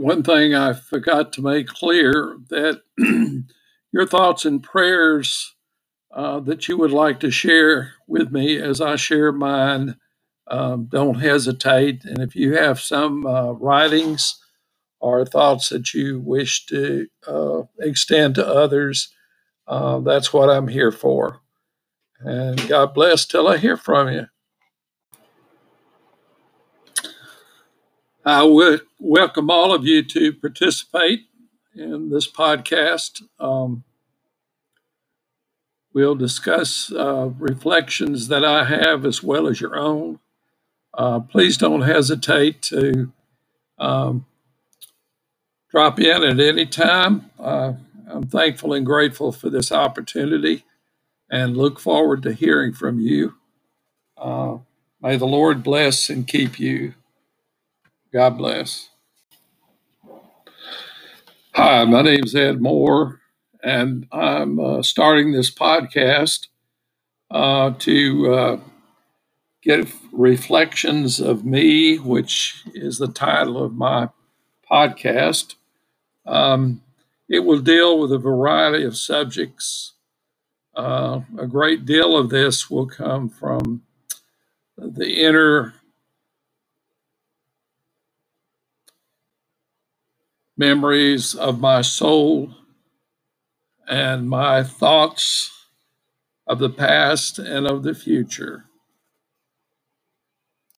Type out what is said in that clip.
one thing I forgot to make clear that your thoughts and prayers uh, that you would like to share with me as I share mine, um, don't hesitate. And if you have some uh, writings or thoughts that you wish to uh, extend to others, uh, that's what I'm here for. And God bless till I hear from you. I would welcome all of you to participate in this podcast. Um, we'll discuss uh, reflections that I have as well as your own. Uh, please don't hesitate to um, drop in at any time. Uh, I'm thankful and grateful for this opportunity and look forward to hearing from you. Uh, may the Lord bless and keep you. God bless. Hi, my name is Ed Moore, and I'm uh, starting this podcast uh, to uh, get reflections of me, which is the title of my podcast. Um, it will deal with a variety of subjects. Uh, a great deal of this will come from the inner memories of my soul and my thoughts of the past and of the future.